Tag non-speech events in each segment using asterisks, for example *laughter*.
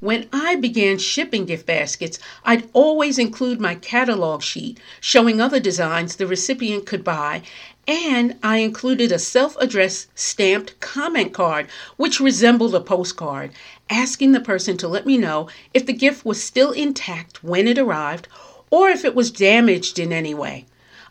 When I began shipping gift baskets, I'd always include my catalog sheet showing other designs the recipient could buy, and I included a self addressed stamped comment card, which resembled a postcard, asking the person to let me know if the gift was still intact when it arrived or if it was damaged in any way.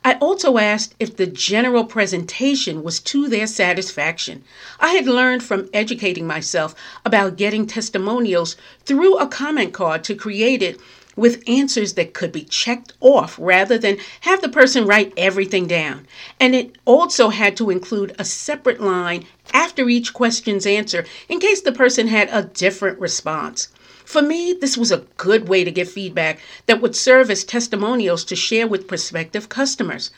I also asked if the general presentation was to their satisfaction. I had learned from educating myself about getting testimonials through a comment card to create it with answers that could be checked off rather than have the person write everything down. And it also had to include a separate line after each question's answer in case the person had a different response. For me, this was a good way to get feedback that would serve as testimonials to share with prospective customers.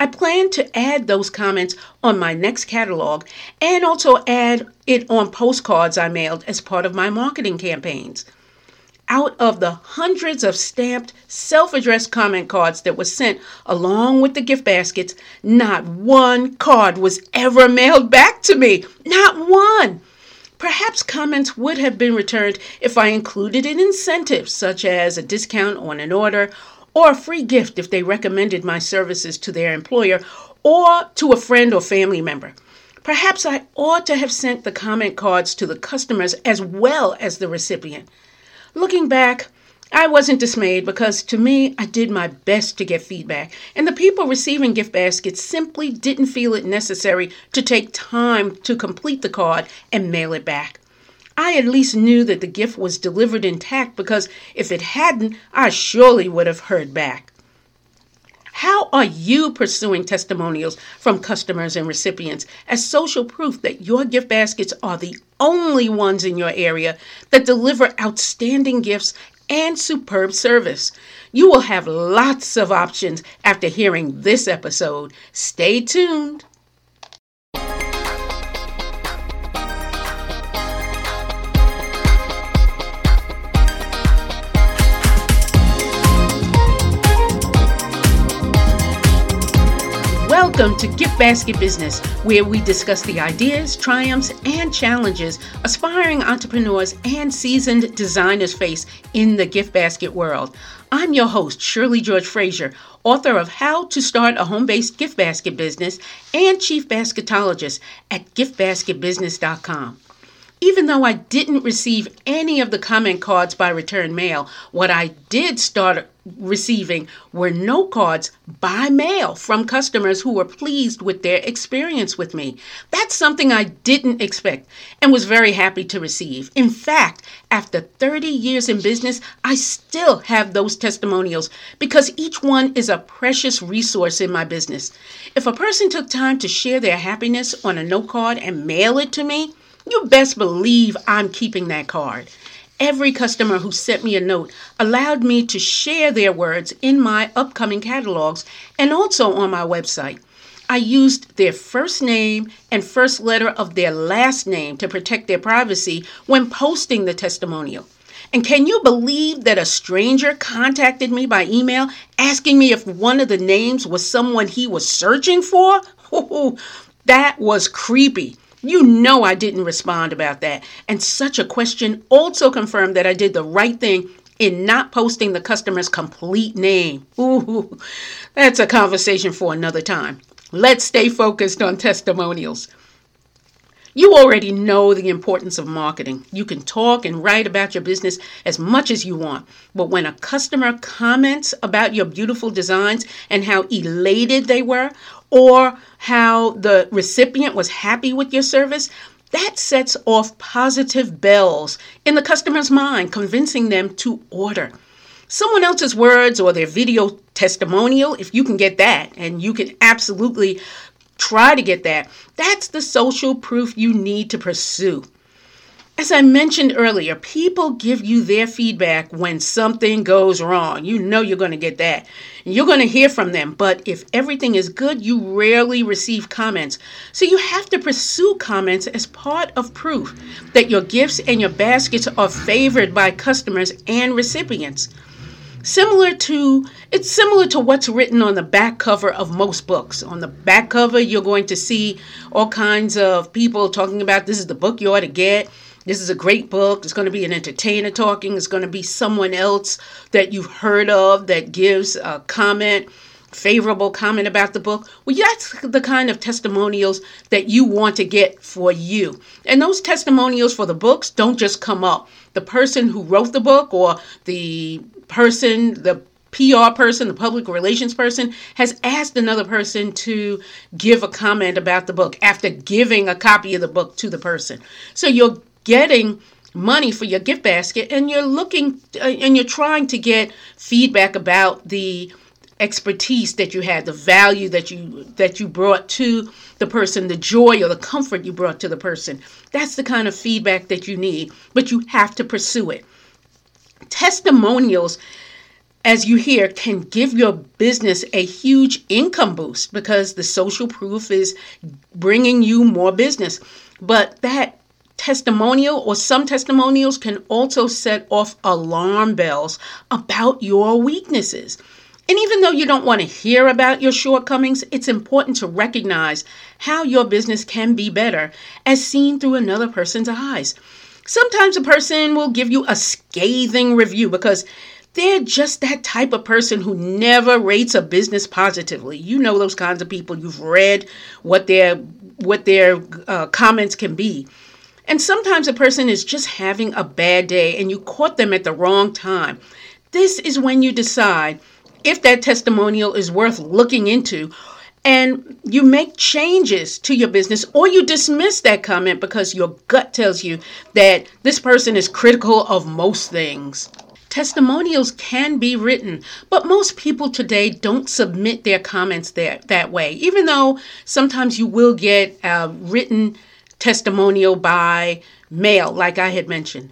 I plan to add those comments on my next catalog and also add it on postcards I mailed as part of my marketing campaigns. Out of the hundreds of stamped, self addressed comment cards that were sent along with the gift baskets, not one card was ever *laughs* mailed back to me. Not one. Perhaps comments would have been returned if I included an incentive, such as a discount on an order or a free gift if they recommended my services to their employer or to a friend or family member. Perhaps I ought to have sent the comment cards to the customers as well as the recipient. Looking back, I wasn't dismayed because to me, I did my best to get feedback, and the people receiving gift baskets simply didn't feel it necessary to take time to complete the card and mail it back. I at least knew that the gift was delivered intact because if it hadn't, I surely would have heard back. How are you pursuing testimonials from customers and recipients as social proof that your gift baskets are the only ones in your area that deliver outstanding gifts and superb service. You will have lots of options after hearing this episode. Stay tuned. Welcome to Gift Basket Business, where we discuss the ideas, triumphs, and challenges aspiring entrepreneurs and seasoned designers face in the gift basket world. I'm your host, Shirley George Frazier, author of How to Start a Home Based Gift Basket Business and Chief Basketologist at giftbasketbusiness.com. Even though I didn't receive any of the comment cards by return mail, what I did start receiving were note cards by mail from customers who were pleased with their experience with me. That's something I didn't expect and was very happy to receive. In fact, after 30 years in business, I still have those testimonials because each one is a precious resource in my business. If a person took time to share their happiness on a note card and mail it to me, you best believe I'm keeping that card. Every customer who sent me a note allowed me to share their words in my upcoming catalogs and also on my website. I used their first name and first letter of their last name to protect their privacy when posting the testimonial. And can you believe that a stranger contacted me by email asking me if one of the names was someone he was searching for? *laughs* that was creepy. You know I didn't respond about that. And such a question also confirmed that I did the right thing in not posting the customer's complete name. Ooh, that's a conversation for another time. Let's stay focused on testimonials. You already know the importance of marketing. You can talk and write about your business as much as you want. But when a customer comments about your beautiful designs and how elated they were, or how the recipient was happy with your service, that sets off positive bells in the customer's mind, convincing them to order. Someone else's words or their video testimonial, if you can get that, and you can absolutely try to get that. That's the social proof you need to pursue. As I mentioned earlier, people give you their feedback when something goes wrong. You know you're going to get that. You're going to hear from them. But if everything is good, you rarely receive comments. So you have to pursue comments as part of proof that your gifts and your baskets are favored by customers and recipients similar to it's similar to what's written on the back cover of most books on the back cover you're going to see all kinds of people talking about this is the book you ought to get this is a great book. It's going to be an entertainer talking. It's going to be someone else that you've heard of that gives a comment, favorable comment about the book. Well, that's the kind of testimonials that you want to get for you. And those testimonials for the books don't just come up. The person who wrote the book or the person, the PR person, the public relations person, has asked another person to give a comment about the book after giving a copy of the book to the person. So you're getting money for your gift basket and you're looking uh, and you're trying to get feedback about the expertise that you had the value that you that you brought to the person the joy or the comfort you brought to the person that's the kind of feedback that you need but you have to pursue it testimonials as you hear can give your business a huge income boost because the social proof is bringing you more business but that testimonial or some testimonials can also set off alarm bells about your weaknesses. And even though you don't want to hear about your shortcomings, it's important to recognize how your business can be better as seen through another person's eyes. Sometimes a person will give you a scathing review because they're just that type of person who never rates a business positively. You know those kinds of people. You've read what their what their uh, comments can be. And sometimes a person is just having a bad day and you caught them at the wrong time. This is when you decide if that testimonial is worth looking into and you make changes to your business or you dismiss that comment because your gut tells you that this person is critical of most things. Testimonials can be written, but most people today don't submit their comments there, that way, even though sometimes you will get a written testimonial by mail, like I had mentioned.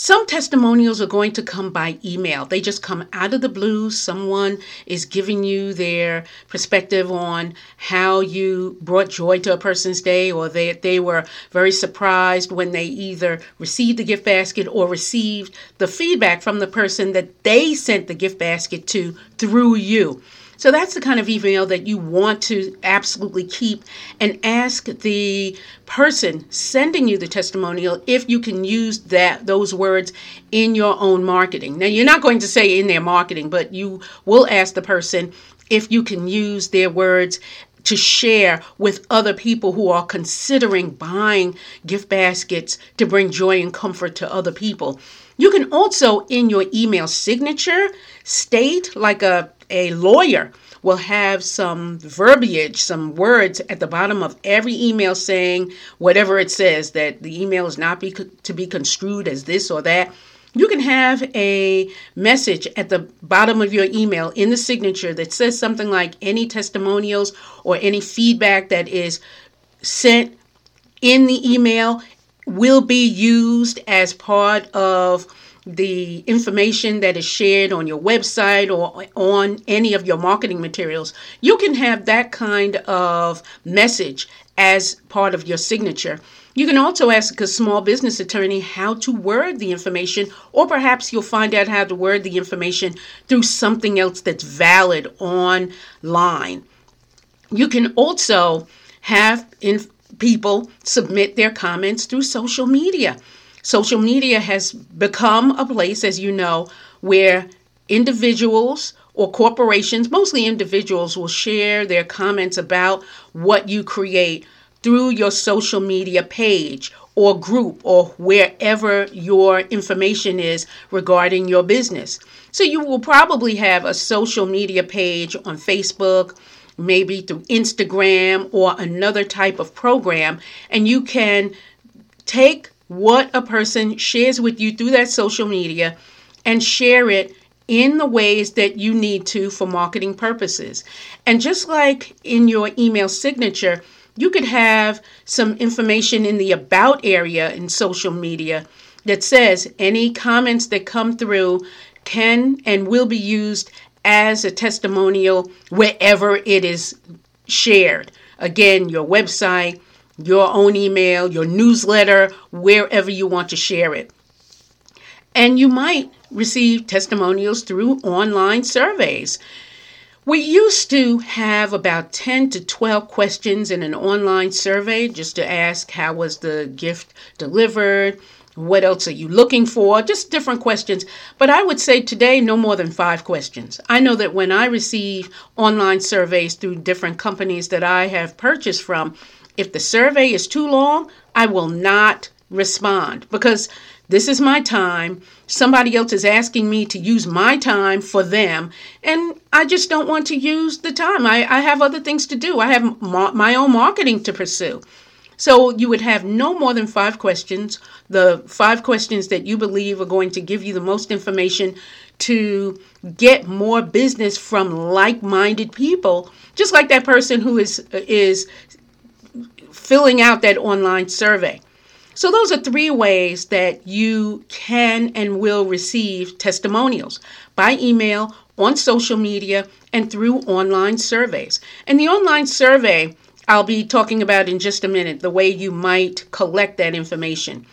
Some testimonials are going to come by email. They just come out of the blue. Someone is giving you their perspective on how you brought joy to a person's day, or they, they were very surprised when they either received the gift basket or received the feedback from the person that they sent the gift basket to through you. So that's the kind of email that you want to absolutely keep and ask the person sending you the testimonial if you can use that those words in your own marketing. Now you're not going to say in their marketing, but you will ask the person if you can use their words to share with other people who are considering buying gift baskets to bring joy and comfort to other people. You can also, in your email signature, state like a a lawyer will have some verbiage, some words at the bottom of every email saying whatever it says that the email is not be, to be construed as this or that. You can have a message at the bottom of your email in the signature that says something like any testimonials or any feedback that is sent in the email will be used as part of the information that is shared on your website or on any of your marketing materials, you can have that kind of message as part of your signature. You can also ask a small business attorney how to word the information, or perhaps you'll find out how to word the information through something else that's valid online. You can also have in people submit their comments through social media. Social media has become a place, as you know, where individuals or corporations, mostly individuals, will share their comments about what you create through your social media page or group or wherever your information is regarding your business. So you will probably have a social media page on Facebook, maybe through Instagram or another type of program, and you can take what a person shares with you through that social media and share it in the ways that you need to for marketing purposes. And just like in your email signature, you could have some information in the about area in social media that says any comments that come through can and will be used as a testimonial wherever it is shared. Again, your website, your own email, your newsletter, wherever you want to share it. And you might receive testimonials through online surveys. We used to have about 10 to 12 questions in an online survey just to ask how was the gift delivered, What else are you looking for? Just different questions. But I would say today, no more than five questions. I know that when I receive online surveys through different companies that I have purchased from, if the survey is too long, I will not respond because this is my time. Somebody else is asking me to use my time for them, and I just don't want to use the time. I, I have other things to do, I have ma- my own marketing to pursue. So you would have no more than five questions, the five questions that you believe are going to give you the most information to get more business from like-minded people, just like that person who is is filling out that online survey. So, those are three ways that you can and will receive testimonials by email, on social media, and through online surveys. And the online survey, I'll be talking about in just a minute, the way you might collect that information.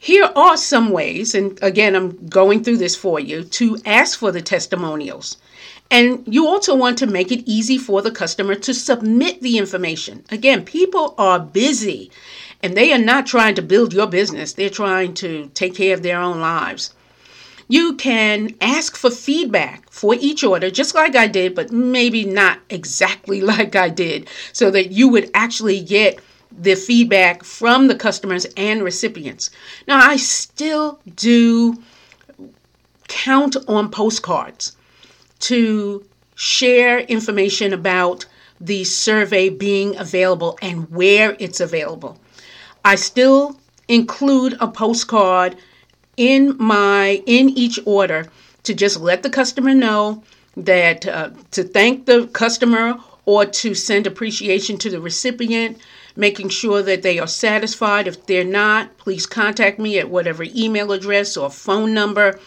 Here are some ways, and again, I'm going through this for you, to ask for the testimonials. And you also want to make it easy for the customer to submit the information. Again, people are busy and they are not trying to build your business, they're trying to take care of their own lives. You can ask for feedback for each order, just like I did, but maybe not exactly *laughs* like I did, so that you would actually get the feedback from the customers and recipients. Now, I still do count on postcards to share information about the survey being available and where it's available. I still include a postcard in my in each order to just let the customer know that uh, to thank the customer or to send appreciation to the recipient, making sure that they are satisfied. If they're not, please contact me at whatever email address or phone number.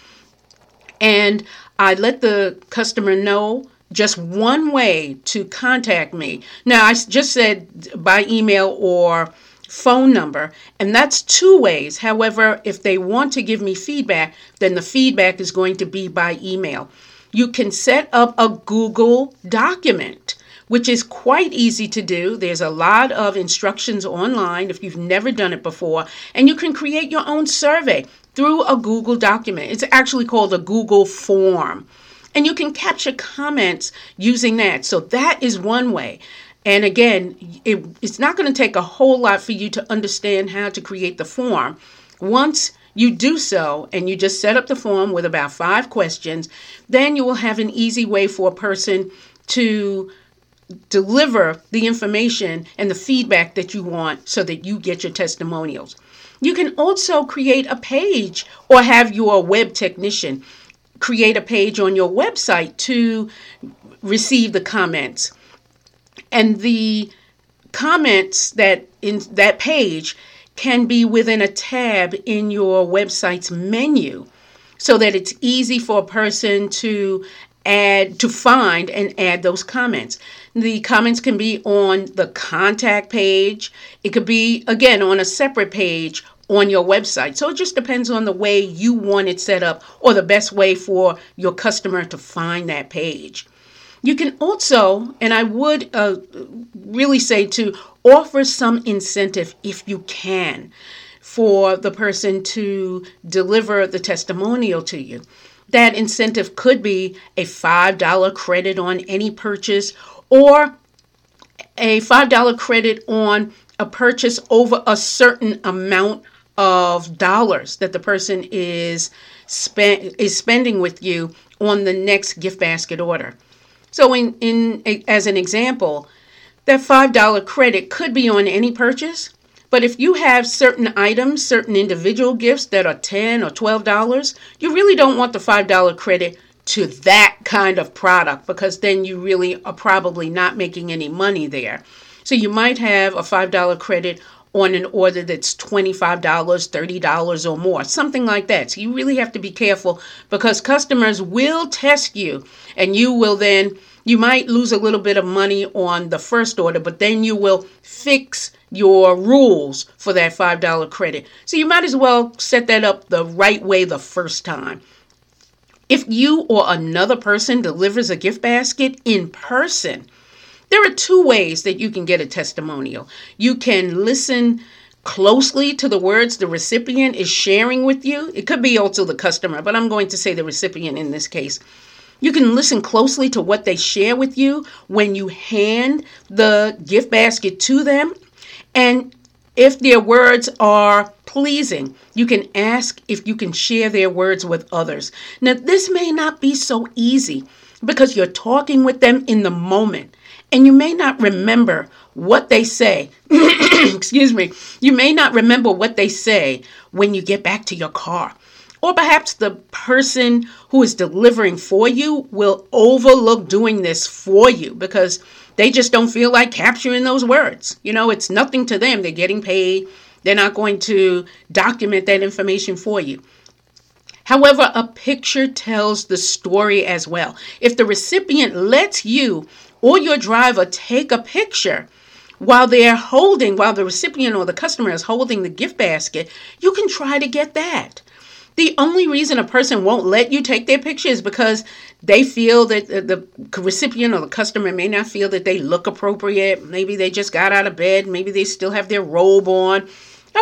And I let the customer know just one way to contact me. Now, I just said by email or phone number, and that's two ways. However, if they want to give me feedback, then the feedback is going to be by email. You can set up a Google document, which is quite easy to do. There's a lot of instructions online if you've never done it before, and you can create your own survey through a Google document. It's actually called a Google form. And you can capture comments using that. So that is one way. And again, it, it's not going to take a whole lot for you to understand how to create the form. Once you do so and you just set up the form with about five questions, then you will have an easy way for a person to deliver the information and the feedback that you want so that you get your testimonials. You can also create a page or have your web technician create a page on your website to receive the comments and the comments that in that page can be within a tab in your website's menu so that it's easy for a person to add to find and add those comments. The comments can be on the contact page. It could be again on a separate page on your website. So it just depends on the way you want it set up or the best way for your customer to find that page. You can also, and I would uh, really say to offer some incentive if you can for the person to deliver the testimonial to you. That incentive could be a $5 credit on any purchase or a $5 credit on a purchase over a certain amount of dollars that the person is is spending with you on the next gift basket order. So, in, in as an example, that $5 credit could be on any purchase. But if you have certain items, certain individual gifts that are 10 or $12, you really don't want the $5 credit to that kind of product because then you really are probably not making any money there. So you might have a $5 credit on an order that's $25, $30 or more, something like that. So you really have to be careful because customers will test you and you will then, you might lose a little bit of money on the first order, but then you will fix your rules for that $5 credit. So you might as well set that up the right way the first time. If you or another person delivers a gift basket in person, there are two ways that you can get a testimonial. You can listen closely to the words the recipient is sharing with you. It could be also the customer, but I'm going to say the recipient in this case. You can listen closely to what they share with you when you hand the gift basket to them. And if their words are pleasing, you can ask if you can share their words with others. Now, this may not be so easy because you're talking with them in the moment and you may not remember what they say. *coughs* Excuse me. You may not remember what they say when you get back to your car. Or perhaps the person who is delivering for you will overlook doing this for you because they just don't feel like capturing those words. You know, it's nothing to them. They're getting paid, they're not going to document that information for you. However, a picture tells the story as well. If the recipient lets you or your driver take a picture while they're holding, while the recipient or the customer is holding the gift basket, you can try to get that. The only reason a person won't let you take their picture is because they feel that the recipient or the customer may not feel that they look appropriate. Maybe they just got out of bed. Maybe they still have their robe on.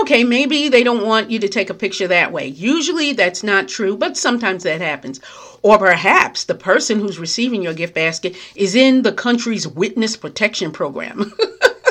Okay, maybe they don't want you to take a picture that way. Usually that's not true, but sometimes that happens. Or perhaps the person who's receiving your gift basket is in the country's witness protection program.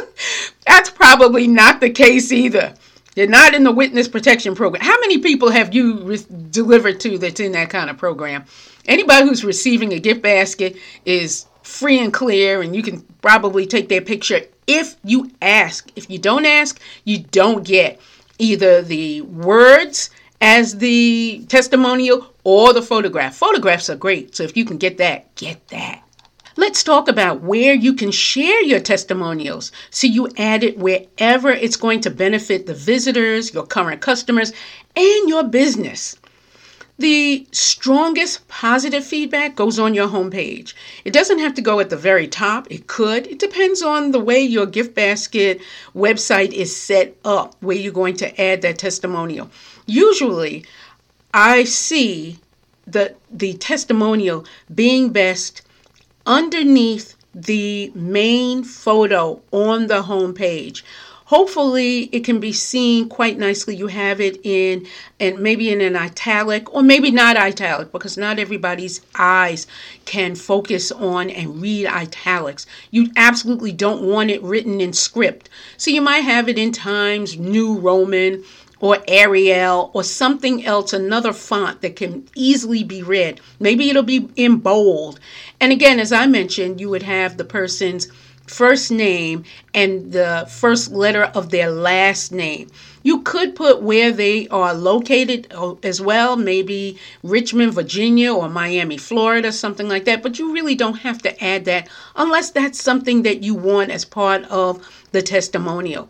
*laughs* that's probably not the case either. They're not in the witness protection program. How many people have you re- delivered to that's in that kind of program? Anybody who's receiving a gift basket is free and clear, and you can probably take their picture if you ask. If you don't ask, you don't get either the words as the testimonial or the photograph. Photographs are great, so if you can get that, get that. Let's talk about where you can share your testimonials so you add it wherever it's going to benefit the visitors, your current customers, and your business. The strongest positive feedback goes on your homepage. It doesn't have to go at the very top. It could. It depends on the way your gift basket website is set up, where you're going to add that testimonial. Usually, I see the the testimonial being best underneath the main photo on the home page. Hopefully, it can be seen quite nicely. You have it in, and maybe in an italic, or maybe not italic, because not everybody's eyes can focus on and read italics. You absolutely don't want it written in script. So you might have it in Times New Roman or Arial or something else, another font that can easily be read. Maybe it'll be in bold. And again, as I mentioned, you would have the person's first name and the first letter of their last name. You could put where they are located uh, as well, maybe Richmond, Virginia, or Miami, Florida, something like that. But you really don't have to add that unless that's something that you want as part of the testimonial.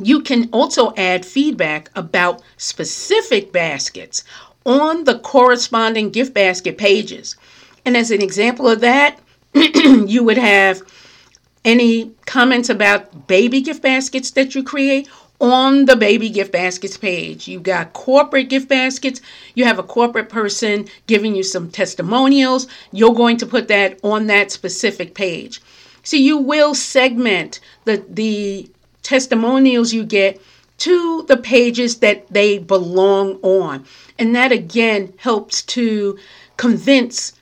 You can also add feedback about specific baskets on the corresponding gift basket pages. And as an example of that, *clears throat* you would have any comments about baby gift baskets that you create on the baby gift baskets page. You've got corporate gift baskets. You have a corporate person giving you some testimonials. You're going to put that on that specific page. So you will segment the, the testimonials you get to the pages that they belong on. And that again helps to convince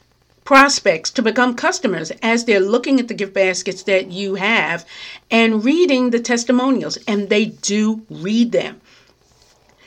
prospects to become customers as they're looking at the gift baskets that you have and reading the testimonials. And they do read them.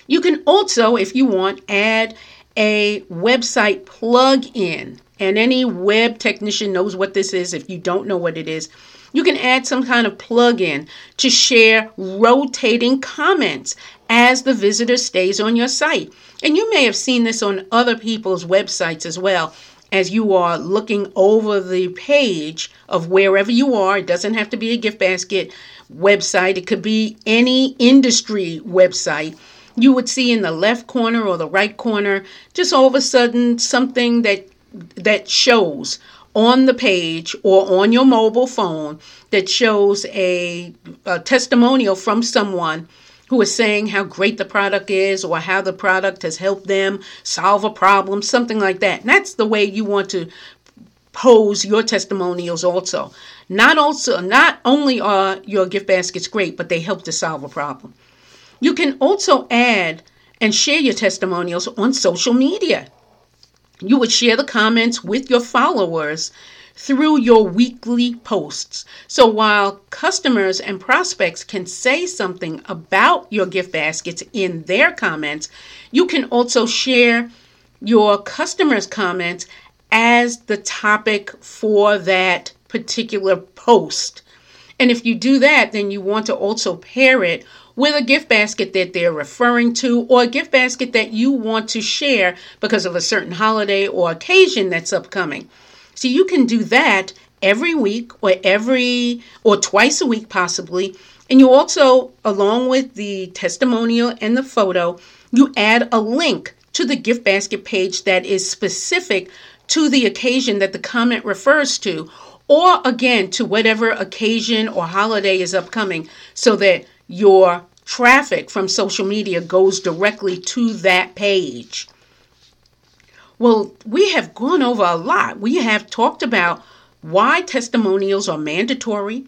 You can also, if you want, add a website plug in. And any web technician knows what this is. If you don't know what it is, you can add some kind of plug-in to share rotating comments as the visitor stays on your site. And you may have seen this on other people's websites as well as you are looking over the page of wherever you are. It doesn't have to be a gift basket website, it could be any industry website. You would see in the left corner or the right corner just all of a sudden something that that shows on the page or on your mobile phone that shows a, a, testimonial from someone who is saying how great the product is or how the product has helped them solve a problem, something like that. And that's the way you want to pose your testimonials also. Not also not only are your gift baskets great, but they help to solve a problem. You can also add and share your testimonials on social media. You would share the comments with your followers through your weekly posts. So while customers and prospects can say something about your gift baskets in their comments, you can also share your customers' comments as the topic for that particular post. And if you do that, then you want to also pair it with a gift basket that they're referring to or a gift basket that you want to share because of a certain holiday or occasion that's upcoming. So you can do that every week or every or twice a week possibly. And you also, along with the testimonial and the photo, you add a link to the gift basket page that is specific to the occasion that the comment refers to, or again to whatever occasion or holiday is upcoming, so that your traffic from social media goes directly to that page. Well, we have gone over a lot. We have talked about why testimonials are mandatory,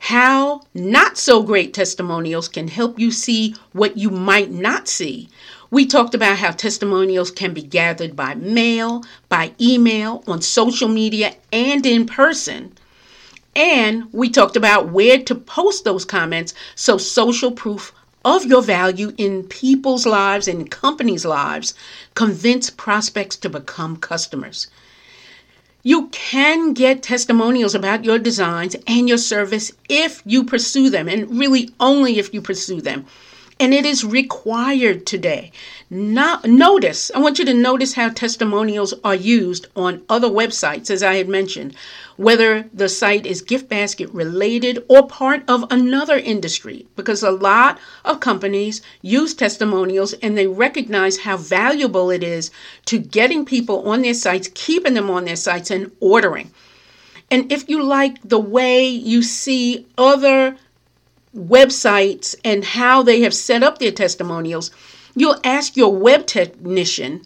how not so great testimonials can help you see what you might not see. We talked about how testimonials can be gathered by mail, by email, on social media, and in person. And we talked about where to post those comments so social proof of your value in people's lives and companies' lives convince prospects to become customers. You can get testimonials about your designs and your service if you pursue them, and really only if you pursue them and it is required today. Not, notice, I want you to notice how testimonials are used on other websites, as I had mentioned, whether the site is gift basket related or part of another industry, because a lot of companies use testimonials and they recognize how valuable it is to getting people on their sites, keeping them on their sites, and ordering. And if you like the way you see other websites and how they have set up their testimonials, you'll ask your web technician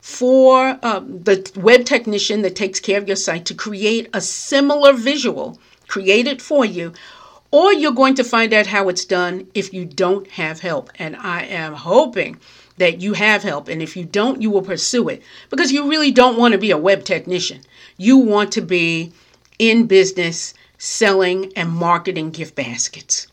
for uh, the web technician that takes care of your site to create a similar visual, create it for you, or you're going to find out how it's done if you don't have help. And I am hoping that you have help. And if you don't, you will pursue it because you really don't want to be a web technician. You want to be in business selling and marketing gift baskets.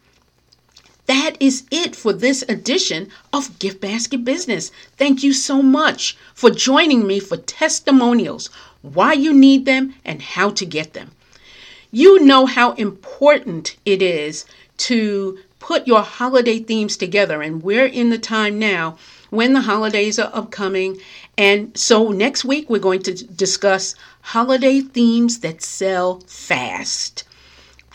That is it for this edition of Gift Basket Business. Thank you so much for joining me for testimonials, why you need them, and how to get them. You know how important it is to put your holiday themes together, and we're in the time now when the holidays are upcoming. And so next week, we're going to discuss holiday themes that sell fast.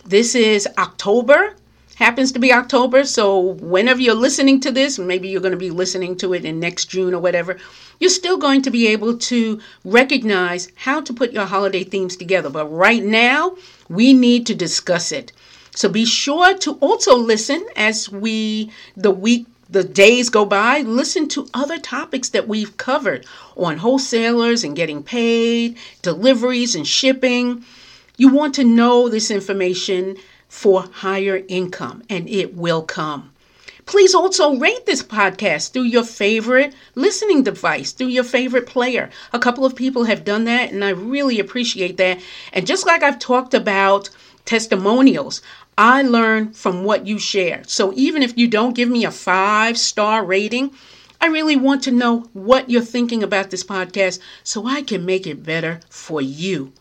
This is October happens to be October. So whenever you're listening to this, maybe you're going to be listening to it in next June or whatever, you're still going to be able to recognize how to put your holiday themes together. But right now, we need to discuss it. So be sure to also listen as we the week the days go by, listen to other topics that we've covered on wholesalers and getting paid, deliveries and shipping. You want to know this information for higher income, and it will come. Please also rate this podcast through your favorite listening device, through your favorite player. A couple of people have done that, and I really appreciate that. And just like I've talked about testimonials, I learn from what you share. So even if you don't give me a five star rating, I really want to know what you're thinking about this podcast so I can make it better for you.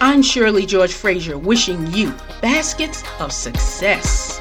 I'm Shirley George Frazier wishing you baskets of success.